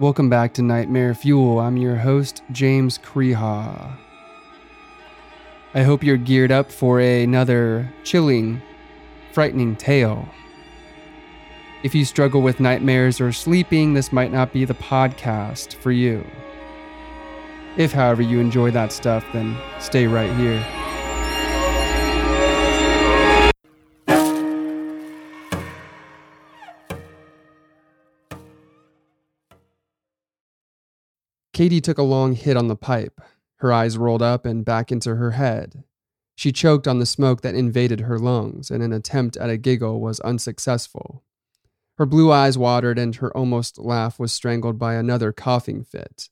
Welcome back to Nightmare Fuel. I'm your host, James Kreha. I hope you're geared up for another chilling, frightening tale. If you struggle with nightmares or sleeping, this might not be the podcast for you. If, however, you enjoy that stuff, then stay right here. Katie took a long hit on the pipe. Her eyes rolled up and back into her head. She choked on the smoke that invaded her lungs, and an attempt at a giggle was unsuccessful. Her blue eyes watered, and her almost laugh was strangled by another coughing fit.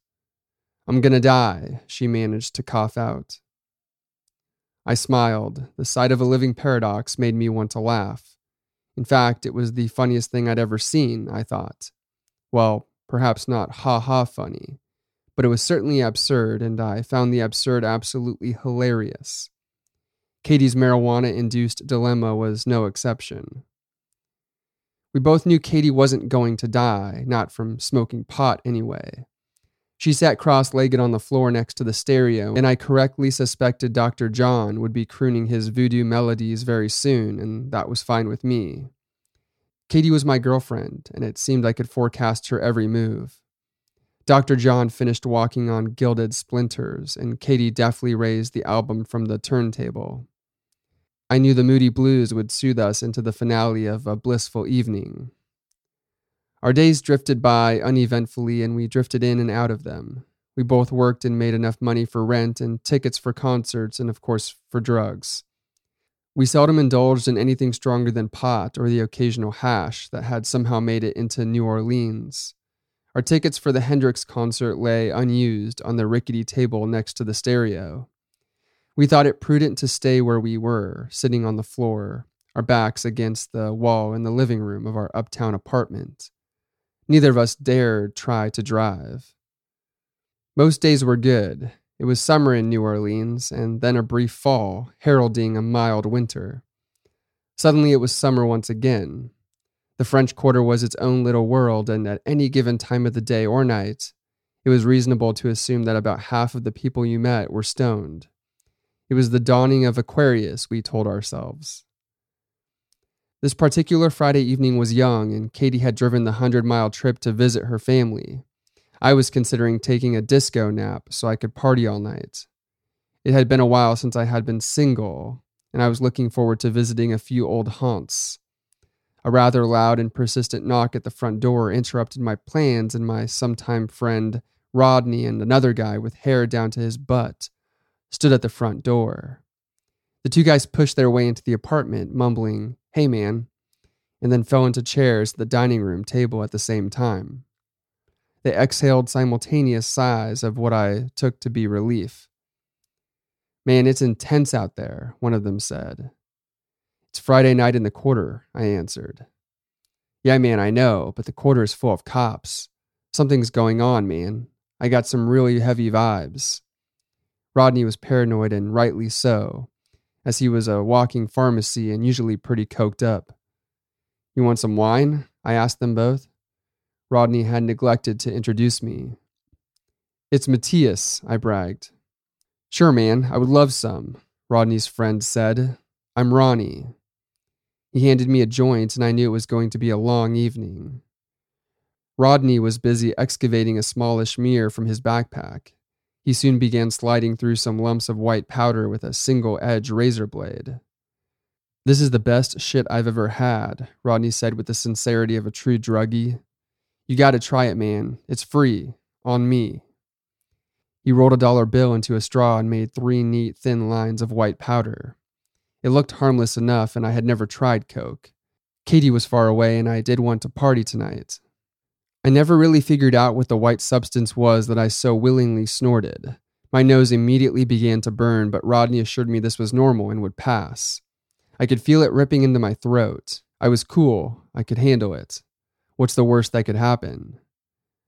I'm gonna die, she managed to cough out. I smiled. The sight of a living paradox made me want to laugh. In fact, it was the funniest thing I'd ever seen, I thought. Well, perhaps not ha ha funny, but it was certainly absurd, and I found the absurd absolutely hilarious. Katie's marijuana induced dilemma was no exception. We both knew Katie wasn't going to die, not from smoking pot anyway. She sat cross legged on the floor next to the stereo, and I correctly suspected Dr. John would be crooning his voodoo melodies very soon, and that was fine with me. Katie was my girlfriend, and it seemed I could forecast her every move. Dr. John finished walking on gilded splinters, and Katie deftly raised the album from the turntable. I knew the moody blues would soothe us into the finale of a blissful evening. Our days drifted by uneventfully, and we drifted in and out of them. We both worked and made enough money for rent and tickets for concerts, and of course, for drugs. We seldom indulged in anything stronger than pot or the occasional hash that had somehow made it into New Orleans. Our tickets for the Hendrix concert lay unused on the rickety table next to the stereo. We thought it prudent to stay where we were, sitting on the floor, our backs against the wall in the living room of our uptown apartment. Neither of us dared try to drive. Most days were good. It was summer in New Orleans, and then a brief fall, heralding a mild winter. Suddenly it was summer once again, the French Quarter was its own little world, and at any given time of the day or night, it was reasonable to assume that about half of the people you met were stoned. It was the dawning of Aquarius, we told ourselves. This particular Friday evening was young, and Katie had driven the hundred mile trip to visit her family. I was considering taking a disco nap so I could party all night. It had been a while since I had been single, and I was looking forward to visiting a few old haunts. A rather loud and persistent knock at the front door interrupted my plans, and my sometime friend, Rodney, and another guy with hair down to his butt stood at the front door. The two guys pushed their way into the apartment, mumbling, Hey man, and then fell into chairs at the dining room table at the same time. They exhaled simultaneous sighs of what I took to be relief. Man, it's intense out there, one of them said. It's Friday night in the quarter, I answered. Yeah, man, I know, but the quarter is full of cops. Something's going on, man. I got some really heavy vibes. Rodney was paranoid and rightly so, as he was a walking pharmacy and usually pretty coked up. You want some wine? I asked them both. Rodney had neglected to introduce me. It's Matthias, I bragged. Sure, man, I would love some, Rodney's friend said. I'm Ronnie. He handed me a joint, and I knew it was going to be a long evening. Rodney was busy excavating a smallish mirror from his backpack. He soon began sliding through some lumps of white powder with a single edge razor blade. This is the best shit I've ever had, Rodney said with the sincerity of a true druggie. You gotta try it, man. It's free. On me. He rolled a dollar bill into a straw and made three neat, thin lines of white powder. It looked harmless enough, and I had never tried Coke. Katie was far away, and I did want to party tonight. I never really figured out what the white substance was that I so willingly snorted. My nose immediately began to burn, but Rodney assured me this was normal and would pass. I could feel it ripping into my throat. I was cool. I could handle it. What's the worst that could happen?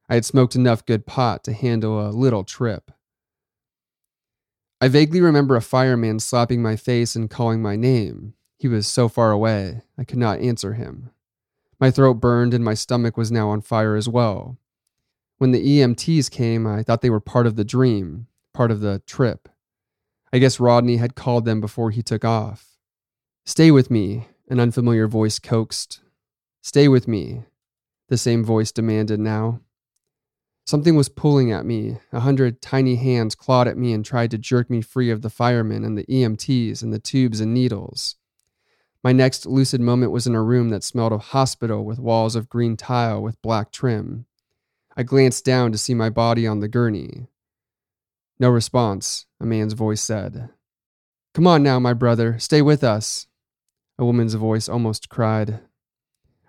I had smoked enough good pot to handle a little trip. I vaguely remember a fireman slapping my face and calling my name. He was so far away, I could not answer him. My throat burned and my stomach was now on fire as well. When the EMTs came, I thought they were part of the dream, part of the trip. I guess Rodney had called them before he took off. Stay with me, an unfamiliar voice coaxed. Stay with me, the same voice demanded now. Something was pulling at me. A hundred tiny hands clawed at me and tried to jerk me free of the firemen and the EMTs and the tubes and needles. My next lucid moment was in a room that smelled of hospital with walls of green tile with black trim. I glanced down to see my body on the gurney. No response, a man's voice said. Come on now, my brother, stay with us. A woman's voice almost cried.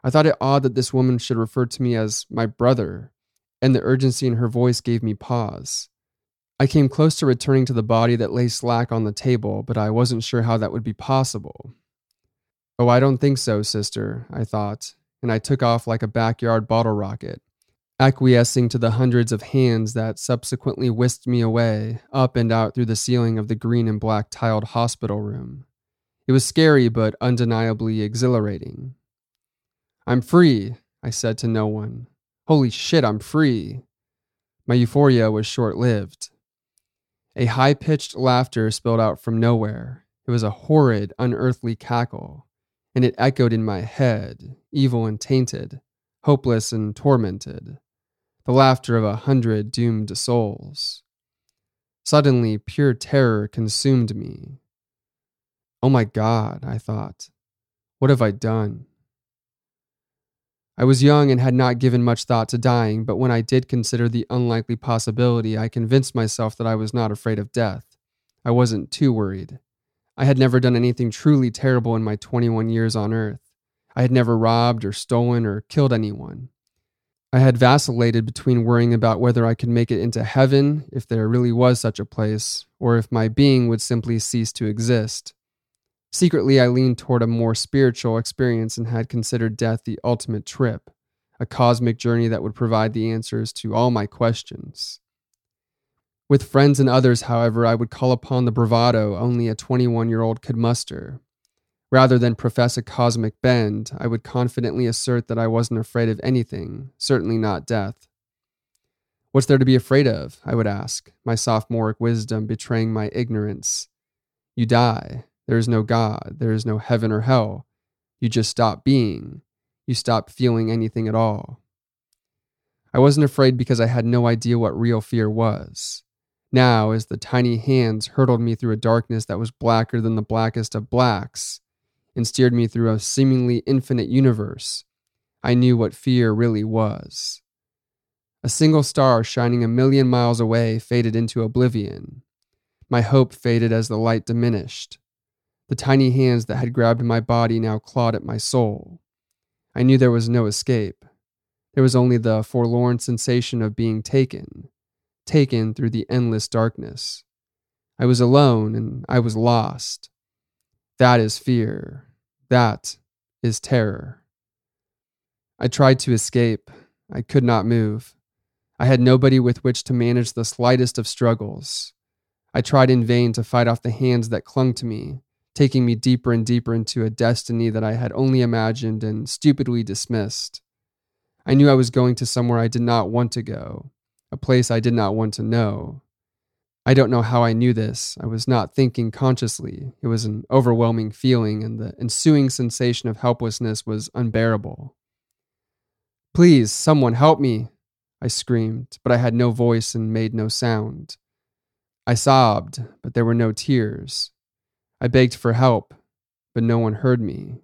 I thought it odd that this woman should refer to me as my brother and the urgency in her voice gave me pause. I came close to returning to the body that lay slack on the table, but I wasn't sure how that would be possible. Oh, I don't think so, sister, I thought, and I took off like a backyard bottle rocket, acquiescing to the hundreds of hands that subsequently whisked me away, up and out through the ceiling of the green and black tiled hospital room. It was scary, but undeniably exhilarating. I'm free, I said to no one, Holy shit, I'm free. My euphoria was short lived. A high pitched laughter spilled out from nowhere. It was a horrid, unearthly cackle, and it echoed in my head, evil and tainted, hopeless and tormented. The laughter of a hundred doomed souls. Suddenly, pure terror consumed me. Oh my God, I thought. What have I done? I was young and had not given much thought to dying, but when I did consider the unlikely possibility, I convinced myself that I was not afraid of death. I wasn't too worried. I had never done anything truly terrible in my 21 years on Earth. I had never robbed or stolen or killed anyone. I had vacillated between worrying about whether I could make it into heaven, if there really was such a place, or if my being would simply cease to exist. Secretly, I leaned toward a more spiritual experience and had considered death the ultimate trip, a cosmic journey that would provide the answers to all my questions. With friends and others, however, I would call upon the bravado only a 21 year old could muster. Rather than profess a cosmic bend, I would confidently assert that I wasn't afraid of anything, certainly not death. What's there to be afraid of? I would ask, my sophomoric wisdom betraying my ignorance. You die. There is no God. There is no heaven or hell. You just stop being. You stop feeling anything at all. I wasn't afraid because I had no idea what real fear was. Now, as the tiny hands hurtled me through a darkness that was blacker than the blackest of blacks and steered me through a seemingly infinite universe, I knew what fear really was. A single star shining a million miles away faded into oblivion. My hope faded as the light diminished. The tiny hands that had grabbed my body now clawed at my soul. I knew there was no escape. There was only the forlorn sensation of being taken, taken through the endless darkness. I was alone and I was lost. That is fear. That is terror. I tried to escape. I could not move. I had nobody with which to manage the slightest of struggles. I tried in vain to fight off the hands that clung to me, taking me deeper and deeper into a destiny that I had only imagined and stupidly dismissed. I knew I was going to somewhere I did not want to go, a place I did not want to know. I don't know how I knew this. I was not thinking consciously. It was an overwhelming feeling, and the ensuing sensation of helplessness was unbearable. Please, someone help me, I screamed, but I had no voice and made no sound. I sobbed, but there were no tears. I begged for help, but no one heard me.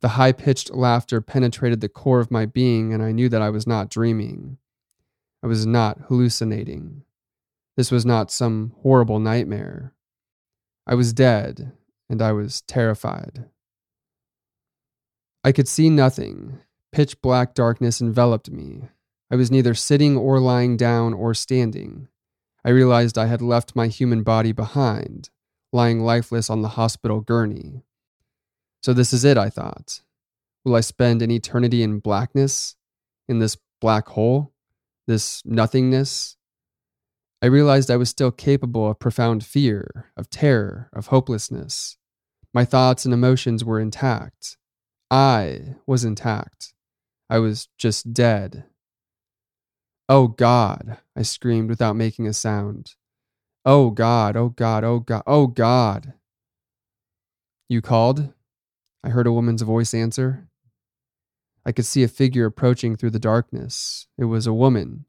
The high pitched laughter penetrated the core of my being, and I knew that I was not dreaming. I was not hallucinating. This was not some horrible nightmare. I was dead, and I was terrified. I could see nothing. Pitch black darkness enveloped me. I was neither sitting or lying down or standing. I realized I had left my human body behind lying lifeless on the hospital gurney. So this is it, I thought. Will I spend an eternity in blackness? In this black hole? This nothingness? I realized I was still capable of profound fear, of terror, of hopelessness. My thoughts and emotions were intact. I was intact. I was just dead. Oh God, I screamed without making a sound. Oh God, oh God, oh God, oh God. You called? I heard a woman's voice answer. I could see a figure approaching through the darkness. It was a woman.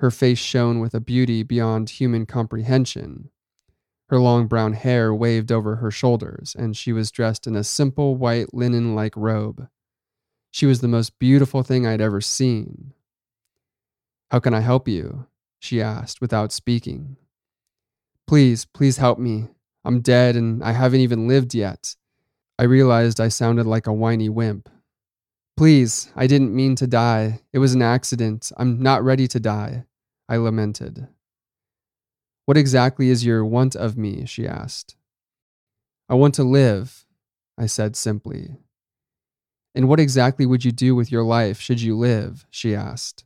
Her face shone with a beauty beyond human comprehension. Her long brown hair waved over her shoulders, and she was dressed in a simple white linen like robe. She was the most beautiful thing I'd ever seen. How can I help you? she asked without speaking. Please, please help me. I'm dead and I haven't even lived yet. I realized I sounded like a whiny wimp. Please, I didn't mean to die. It was an accident. I'm not ready to die, I lamented. What exactly is your want of me? she asked. I want to live, I said simply. And what exactly would you do with your life should you live? she asked.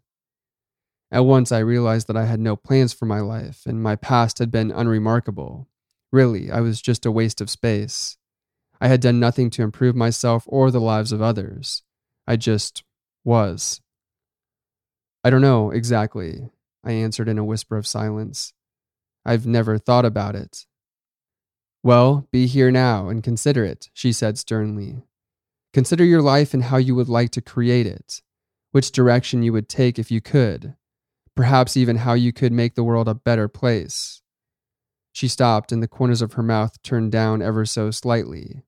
At once I realized that I had no plans for my life, and my past had been unremarkable. Really, I was just a waste of space. I had done nothing to improve myself or the lives of others. I just was. I don't know exactly, I answered in a whisper of silence. I've never thought about it. Well, be here now and consider it, she said sternly. Consider your life and how you would like to create it, which direction you would take if you could perhaps even how you could make the world a better place. She stopped, and the corners of her mouth turned down ever so slightly.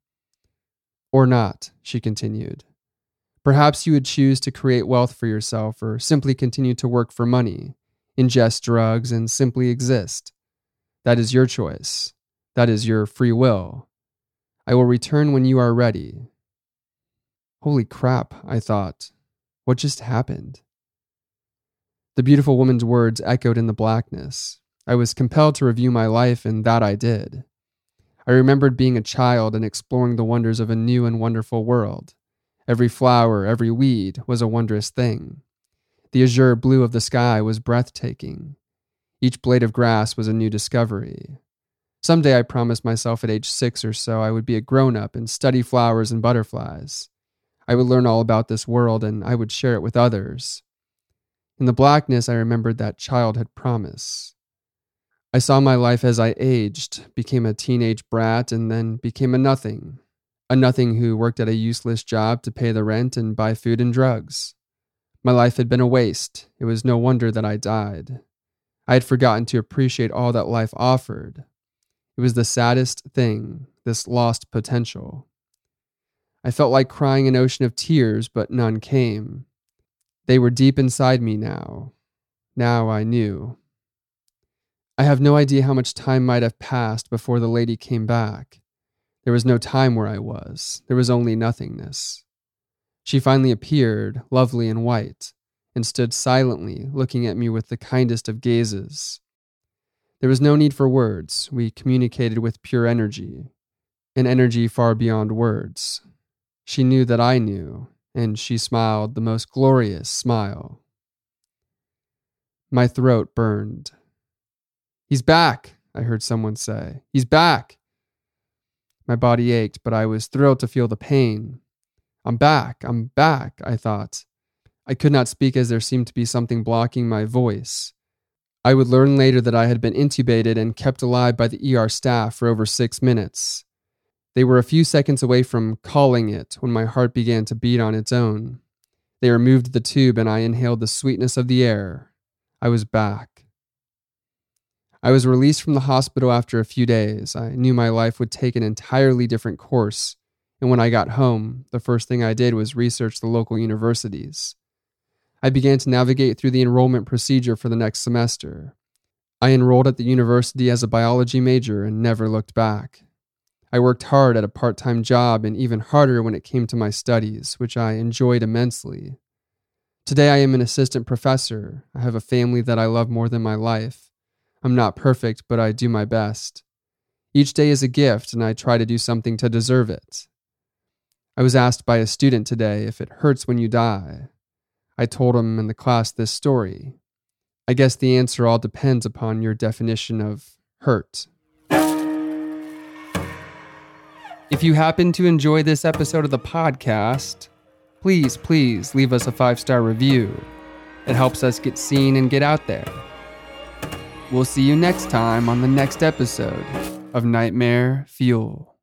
Or not, she continued. Perhaps you would choose to create wealth for yourself or simply continue to work for money, ingest drugs, and simply exist. That is your choice. That is your free will. I will return when you are ready. Holy crap, I thought. What just happened? The beautiful woman's words echoed in the blackness. I was compelled to review my life, and that I did. I remembered being a child and exploring the wonders of a new and wonderful world. Every flower, every weed was a wondrous thing. The azure blue of the sky was breathtaking. Each blade of grass was a new discovery. Someday I promised myself at age six or so I would be a grown up and study flowers and butterflies. I would learn all about this world and I would share it with others. In the blackness, I remembered that childhood promise. I saw my life as I aged, became a teenage brat, and then became a nothing. A nothing who worked at a useless job to pay the rent and buy food and drugs. My life had been a waste. It was no wonder that I died. I had forgotten to appreciate all that life offered. It was the saddest thing, this lost potential. I felt like crying an ocean of tears, but none came. They were deep inside me now. Now I knew. I have no idea how much time might have passed before the lady came back. There was no time where I was, there was only nothingness. She finally appeared, lovely and white, and stood silently, looking at me with the kindest of gazes. There was no need for words. We communicated with pure energy, an energy far beyond words. She knew that I knew, and she smiled the most glorious smile. My throat burned. He's back, I heard someone say. He's back. My body ached, but I was thrilled to feel the pain. I'm back, I'm back, I thought. I could not speak as there seemed to be something blocking my voice. I would learn later that I had been intubated and kept alive by the ER staff for over six minutes. They were a few seconds away from calling it when my heart began to beat on its own. They removed the tube and I inhaled the sweetness of the air. I was back. I was released from the hospital after a few days. I knew my life would take an entirely different course, and when I got home, the first thing I did was research the local universities. I began to navigate through the enrollment procedure for the next semester. I enrolled at the university as a biology major and never looked back. I worked hard at a part time job and even harder when it came to my studies, which I enjoyed immensely. Today I am an assistant professor. I have a family that I love more than my life. I'm not perfect, but I do my best. Each day is a gift, and I try to do something to deserve it. I was asked by a student today if it hurts when you die. I told him in the class this story. I guess the answer all depends upon your definition of hurt. If you happen to enjoy this episode of the podcast, please, please leave us a five star review. It helps us get seen and get out there. We'll see you next time on the next episode of Nightmare Fuel.